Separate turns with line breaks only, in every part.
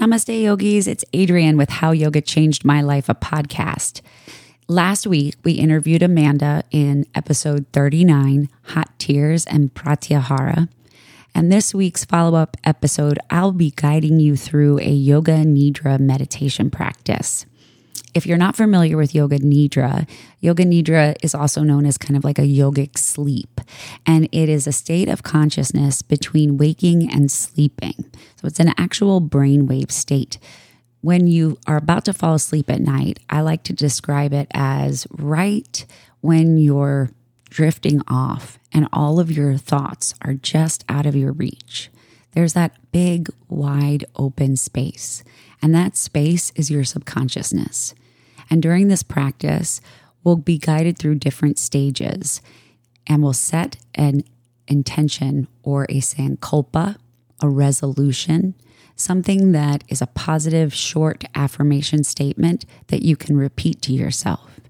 Namaste, yogis. It's Adrienne with How Yoga Changed My Life, a podcast. Last week, we interviewed Amanda in episode 39, Hot Tears and Pratyahara. And this week's follow up episode, I'll be guiding you through a Yoga Nidra meditation practice. If you're not familiar with Yoga Nidra, Yoga Nidra is also known as kind of like a yogic sleep. And it is a state of consciousness between waking and sleeping. So it's an actual brainwave state. When you are about to fall asleep at night, I like to describe it as right when you're drifting off and all of your thoughts are just out of your reach. There's that big, wide open space. And that space is your subconsciousness. And during this practice, we'll be guided through different stages and we'll set an intention or a sankalpa, a resolution, something that is a positive short affirmation statement that you can repeat to yourself.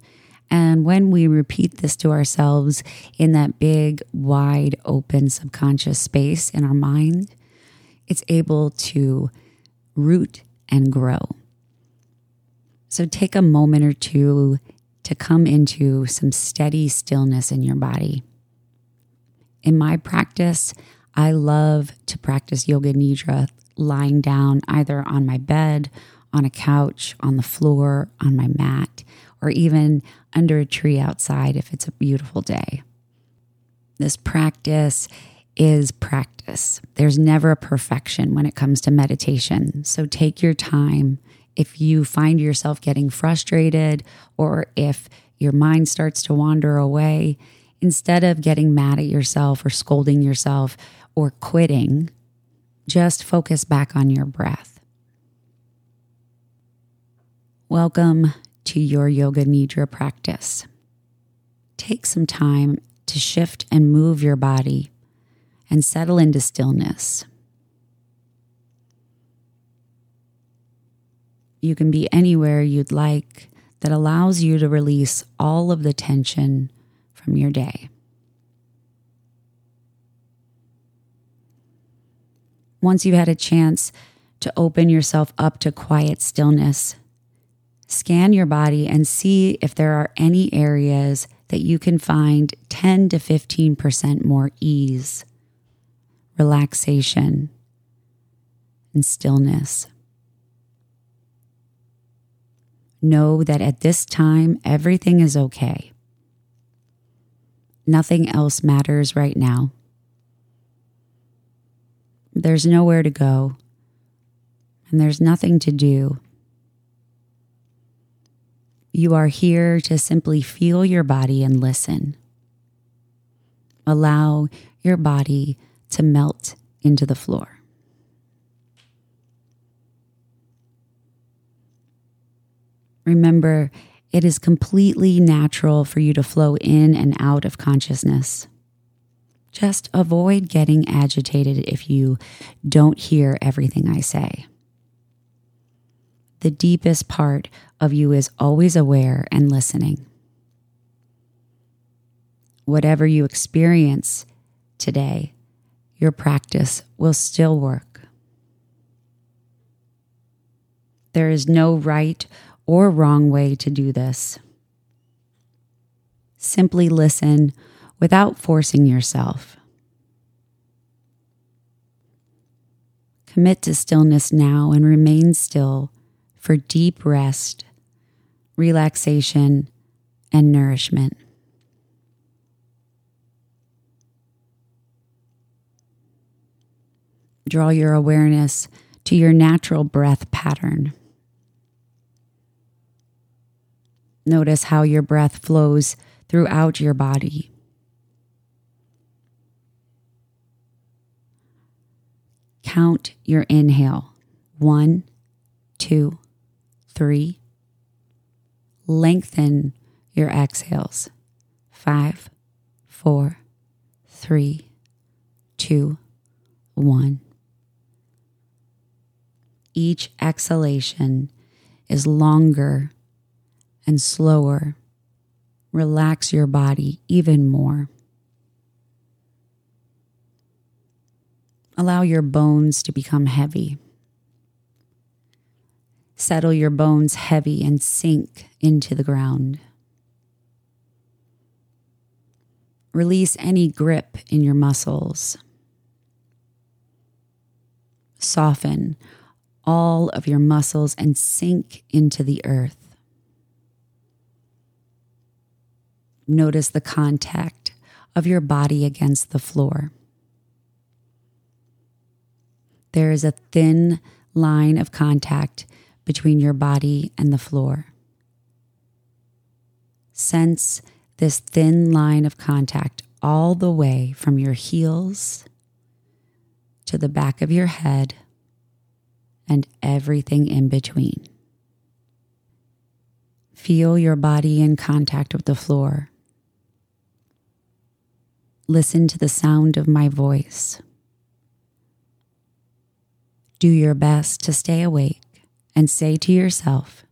And when we repeat this to ourselves in that big, wide open subconscious space in our mind, it's able to root and grow. So take a moment or two to come into some steady stillness in your body. In my practice, I love to practice Yoga Nidra lying down either on my bed, on a couch, on the floor, on my mat, or even under a tree outside if it's a beautiful day. This practice is practice. There's never a perfection when it comes to meditation. So take your time if you find yourself getting frustrated or if your mind starts to wander away, instead of getting mad at yourself or scolding yourself or quitting, just focus back on your breath. Welcome to your Yoga Nidra practice. Take some time to shift and move your body and settle into stillness. You can be anywhere you'd like that allows you to release all of the tension from your day. Once you've had a chance to open yourself up to quiet stillness, scan your body and see if there are any areas that you can find 10 to 15% more ease, relaxation, and stillness. Know that at this time, everything is okay. Nothing else matters right now. There's nowhere to go, and there's nothing to do. You are here to simply feel your body and listen. Allow your body to melt into the floor. Remember, it is completely natural for you to flow in and out of consciousness. Just avoid getting agitated if you don't hear everything I say. The deepest part of you is always aware and listening. Whatever you experience today, your practice will still work. There is no right or wrong way to do this. Simply listen without forcing yourself. Commit to stillness now and remain still for deep rest, relaxation, and nourishment. Draw your awareness to your natural breath pattern. Notice how your breath flows throughout your body. Count your inhale one, two, three. Lengthen your exhales five, four, three, two, one. Each exhalation is longer and slower. Relax your body even more. Allow your bones to become heavy. Settle your bones heavy and sink into the ground. Release any grip in your muscles. Soften all of your muscles and sink into the earth. Notice the contact of your body against the floor. There is a thin line of contact between your body and the floor. Sense this thin line of contact all the way from your heels to the back of your head and everything in between. Feel your body in contact with the floor. Listen to the sound of my voice. Do your best to stay awake and say to yourself,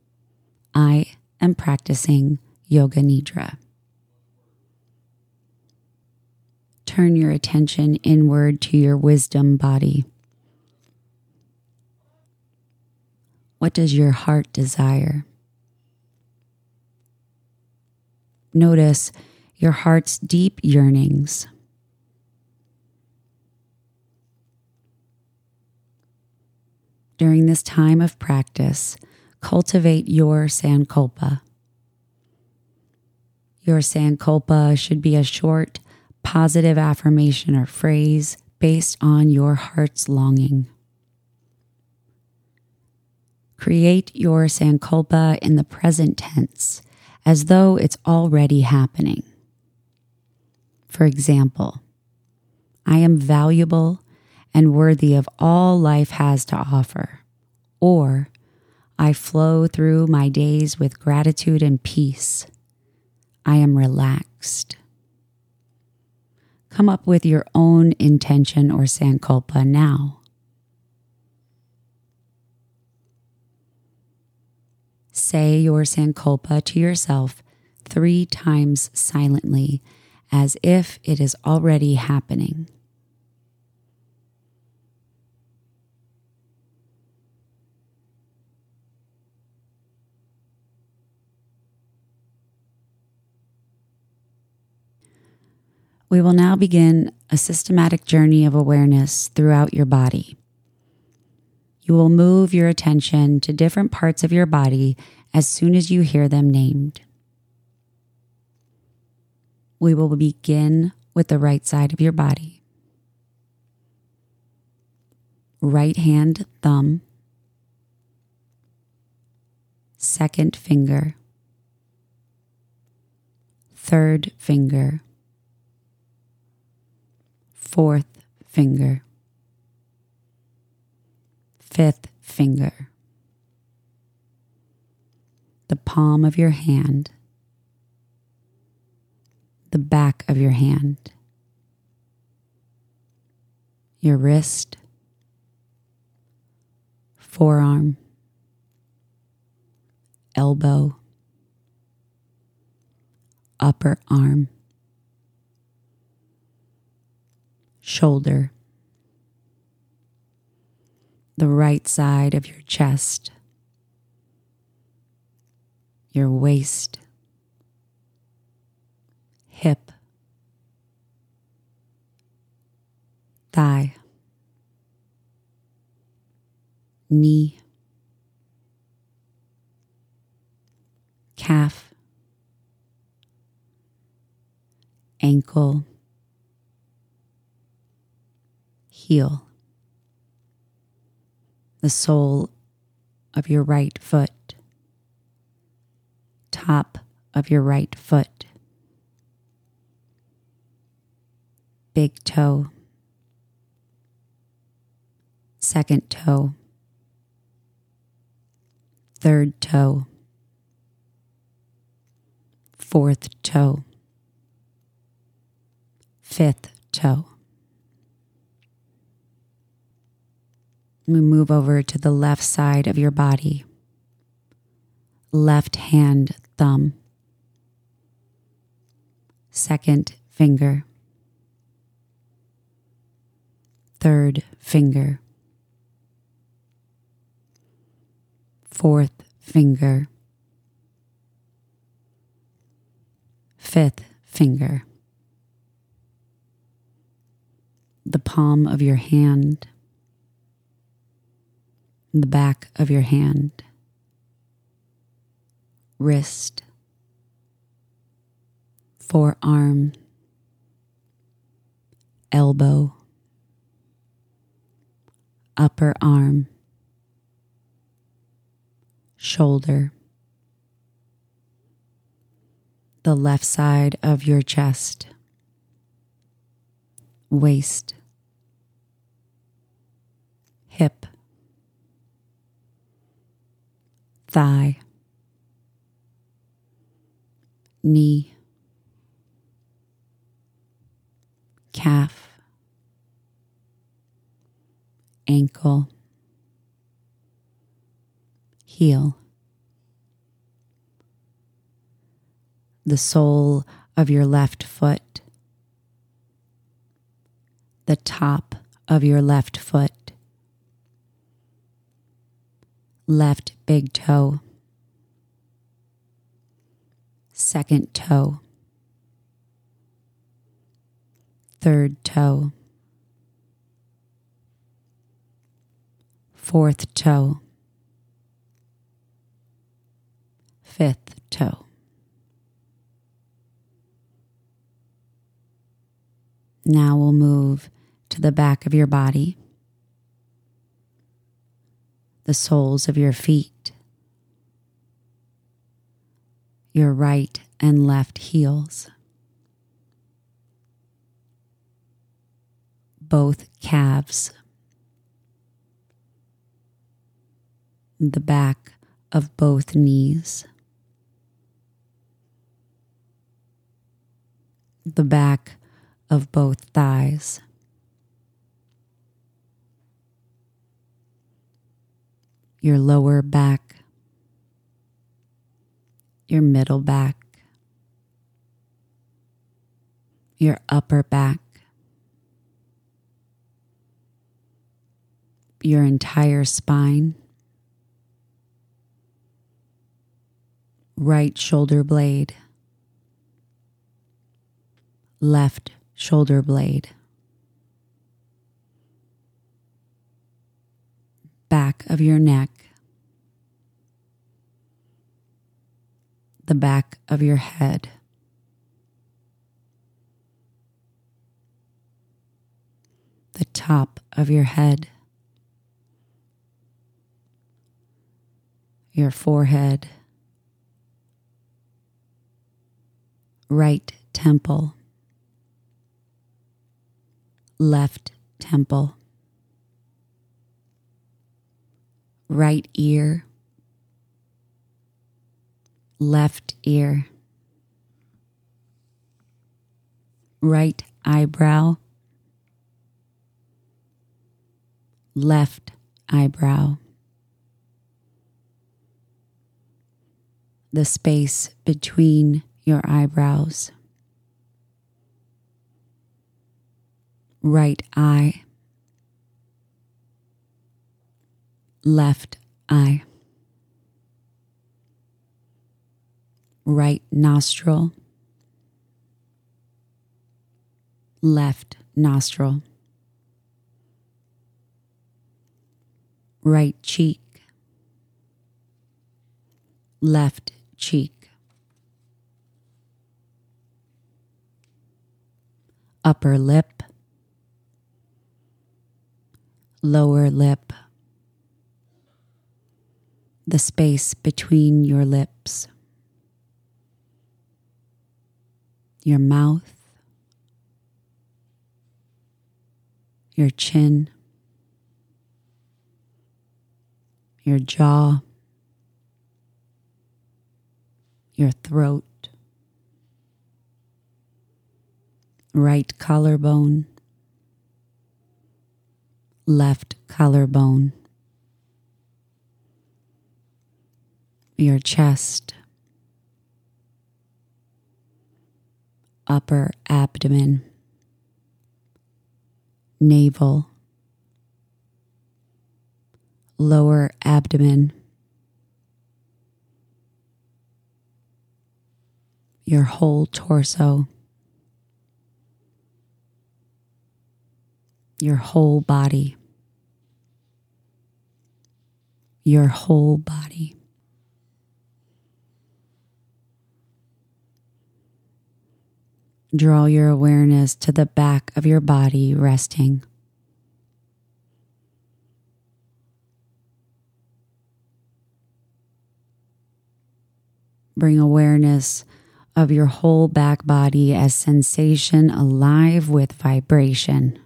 I am practicing Yoga Nidra. Turn your attention inward to your wisdom body. What does your heart desire? Notice your heart's deep yearnings. During this time of practice, cultivate your sankalpa. Your sankalpa should be a short, positive affirmation or phrase based on your heart's longing. Create your sankalpa in the present tense as though it's already happening. For example, I am valuable and worthy of all life has to offer. Or I flow through my days with gratitude and peace. I am relaxed. Come up with your own intention or sankalpa now. Say your sankalpa to yourself three times silently as if it is already happening. We will now begin a systematic journey of awareness throughout your body. You will move your attention to different parts of your body as soon as you hear them named. We will begin with the right side of your body. Right hand thumb, second finger, third finger. Fourth finger, fifth finger, the palm of your hand, the back of your hand, your wrist, forearm, elbow, upper arm shoulder, the right side of your chest, your waist, hip, thigh, knee, calf, ankle. Heel, the sole of your right foot, top of your right foot, big toe, second toe, third toe, fourth toe, fifth toe. We move over to the left side of your body. Left hand thumb. Second finger. Third finger. fourth finger, fifth finger, the palm of your hand, the back of your hand, wrist, forearm, elbow, upper arm, shoulder, the left side of your chest, waist, hip, thigh, knee, calf, ankle, heel. The sole of your left foot, the top of your left foot, left big toe, second toe, third toe, fourth toe, fifth toe. Now we'll move to the back of your body, the soles of your feet, your right and left heels, both calves, the back of both knees. the back of both thighs. Your lower back, your middle back, your upper back, your entire spine, right shoulder blade. Left shoulder blade, back of your neck, the back of your head. The top of your head, your forehead, right temple. Left temple, right ear, left ear, right eyebrow, left eyebrow. The space between your eyebrows. right eye, left eye, right nostril, left nostril, right cheek, left cheek. Upper lip, lower lip, the space between your lips, your mouth, your chin, your jaw, your throat, right collarbone, left collarbone, your chest, upper abdomen, navel, lower abdomen. Your whole torso. Your whole body, your whole body. Draw your awareness to the back of your body, resting. Bring awareness of your whole back body as sensation alive with vibration.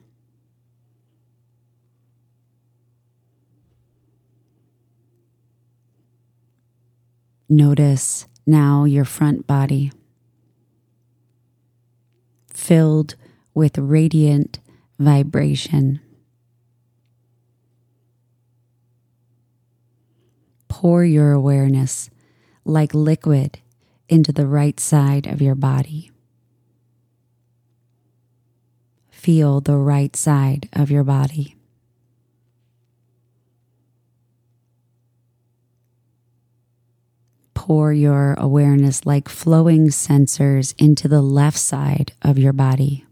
Notice now your front body filled with radiant vibration. Pour your awareness like liquid into the right side of your body. Feel the right side of your body. Pour your awareness like flowing sensors into the left side of your body.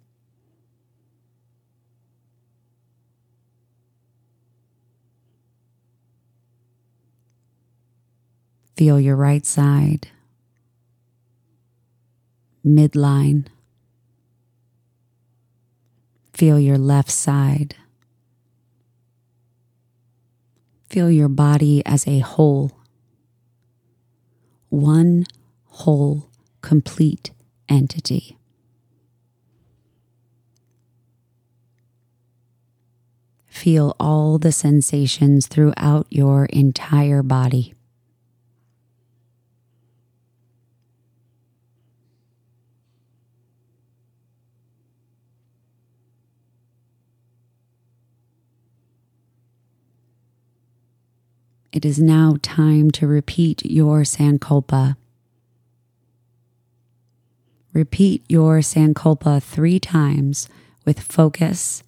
Feel your right side, midline. Feel your left side. Feel your body as a whole. One whole, complete entity. Feel all the sensations throughout your entire body. It is now time to repeat your Sankalpa. Repeat your Sankalpa three times with focus,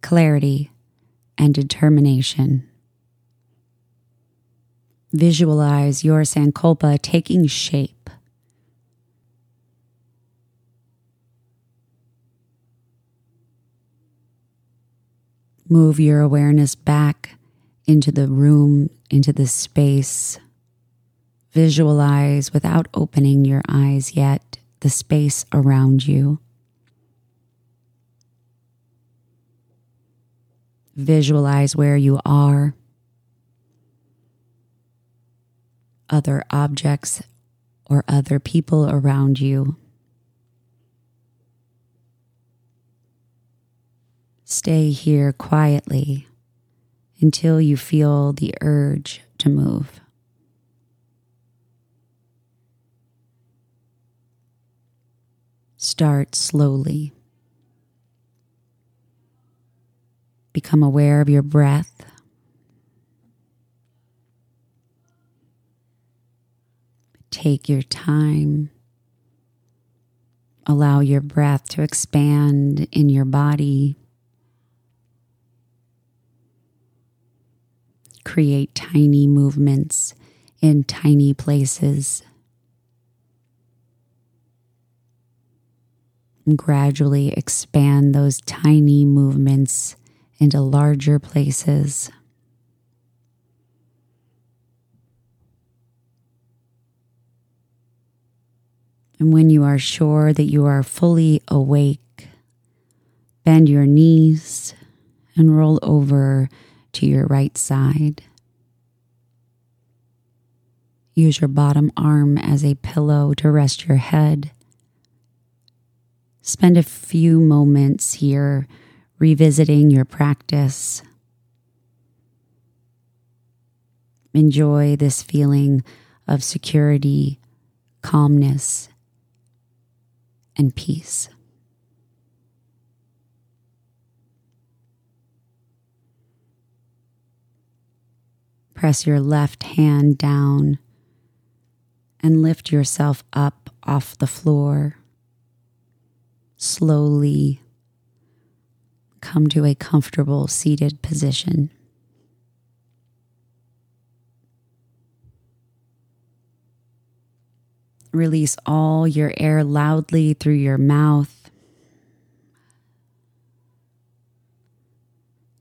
clarity, and determination. Visualize your Sankalpa taking shape. Move your awareness back into the room into the space. Visualize without opening your eyes yet the space around you. Visualize where you are, other objects or other people around you. Stay here quietly until you feel the urge to move. Start slowly. Become aware of your breath. Take your time. Allow your breath to expand in your body. Create tiny movements in tiny places. And gradually expand those tiny movements into larger places. And when you are sure that you are fully awake, bend your knees and roll over to your right side. Use your bottom arm as a pillow to rest your head. Spend a few moments here revisiting your practice. Enjoy this feeling of security, calmness, and peace. Press your left hand down and lift yourself up off the floor. Slowly come to a comfortable seated position. Release all your air loudly through your mouth.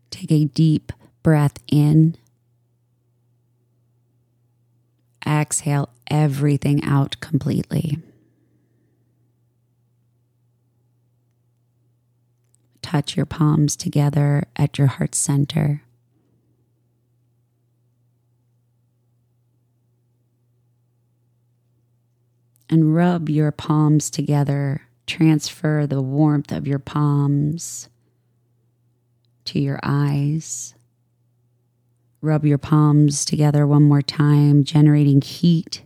Take a deep breath in. Exhale everything out completely. Touch your palms together at your heart center. And rub your palms together. Transfer the warmth of your palms to your eyes. Rub your palms together one more time, generating heat.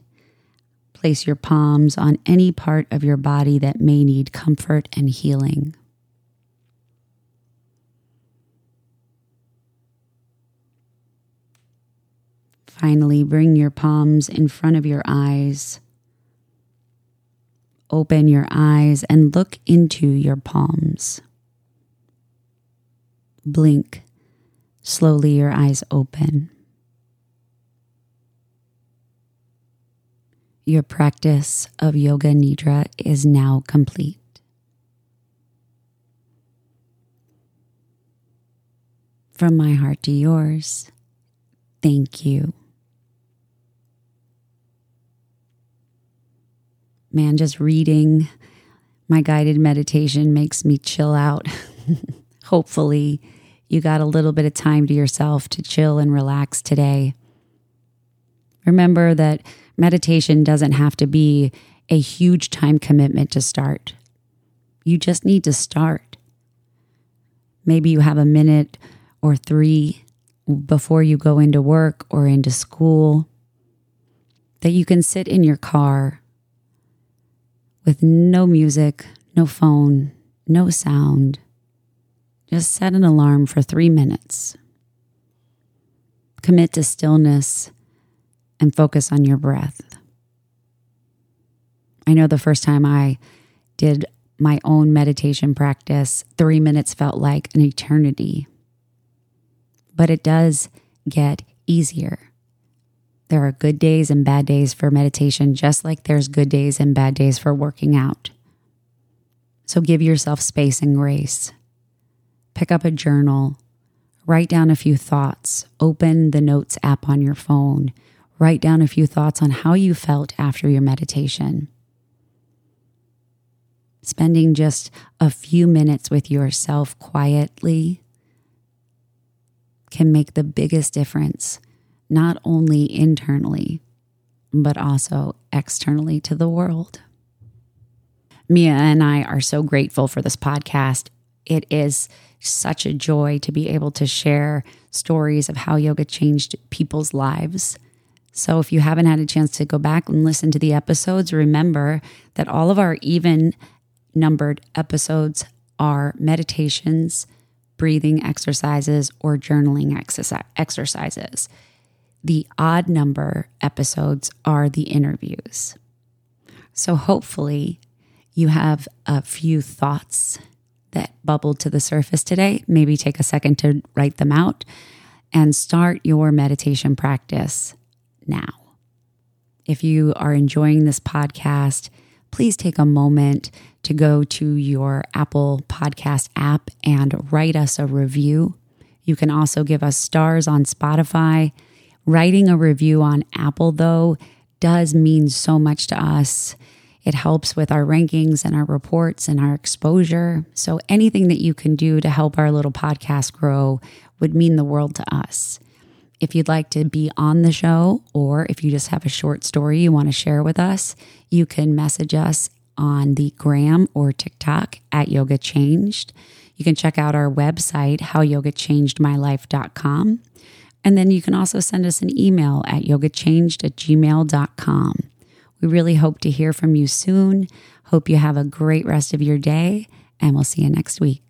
Place your palms on any part of your body that may need comfort and healing. Finally, bring your palms in front of your eyes. Open your eyes and look into your palms. Blink. Slowly, your eyes open. Your practice of Yoga Nidra is now complete. From my heart to yours, thank you. Man, just reading my guided meditation makes me chill out. Hopefully, you got a little bit of time to yourself to chill and relax today. Remember that meditation doesn't have to be a huge time commitment to start. You just need to start. Maybe you have a minute or three before you go into work or into school that you can sit in your car with no music, no phone, no sound just set an alarm for three minutes. Commit to stillness and focus on your breath. I know the first time I did my own meditation practice, three minutes felt like an eternity. But it does get easier. There are good days and bad days for meditation, just like there's good days and bad days for working out. So give yourself space and grace pick up a journal, write down a few thoughts, open the notes app on your phone, write down a few thoughts on how you felt after your meditation. Spending just a few minutes with yourself quietly can make the biggest difference, not only internally, but also externally to the world. Mia and I are so grateful for this podcast. It is such a joy to be able to share stories of how yoga changed people's lives. So, if you haven't had a chance to go back and listen to the episodes, remember that all of our even numbered episodes are meditations, breathing exercises, or journaling exercises. The odd number episodes are the interviews. So, hopefully, you have a few thoughts that bubbled to the surface today, maybe take a second to write them out and start your meditation practice now. If you are enjoying this podcast, please take a moment to go to your Apple Podcast app and write us a review. You can also give us stars on Spotify. Writing a review on Apple, though, does mean so much to us. It helps with our rankings and our reports and our exposure. So anything that you can do to help our little podcast grow would mean the world to us. If you'd like to be on the show, or if you just have a short story you want to share with us, you can message us on the gram or TikTok at Yoga Changed. You can check out our website, howyogachangedmylife.com. And then you can also send us an email at yogachanged at gmail.com. We really hope to hear from you soon. Hope you have a great rest of your day, and we'll see you next week.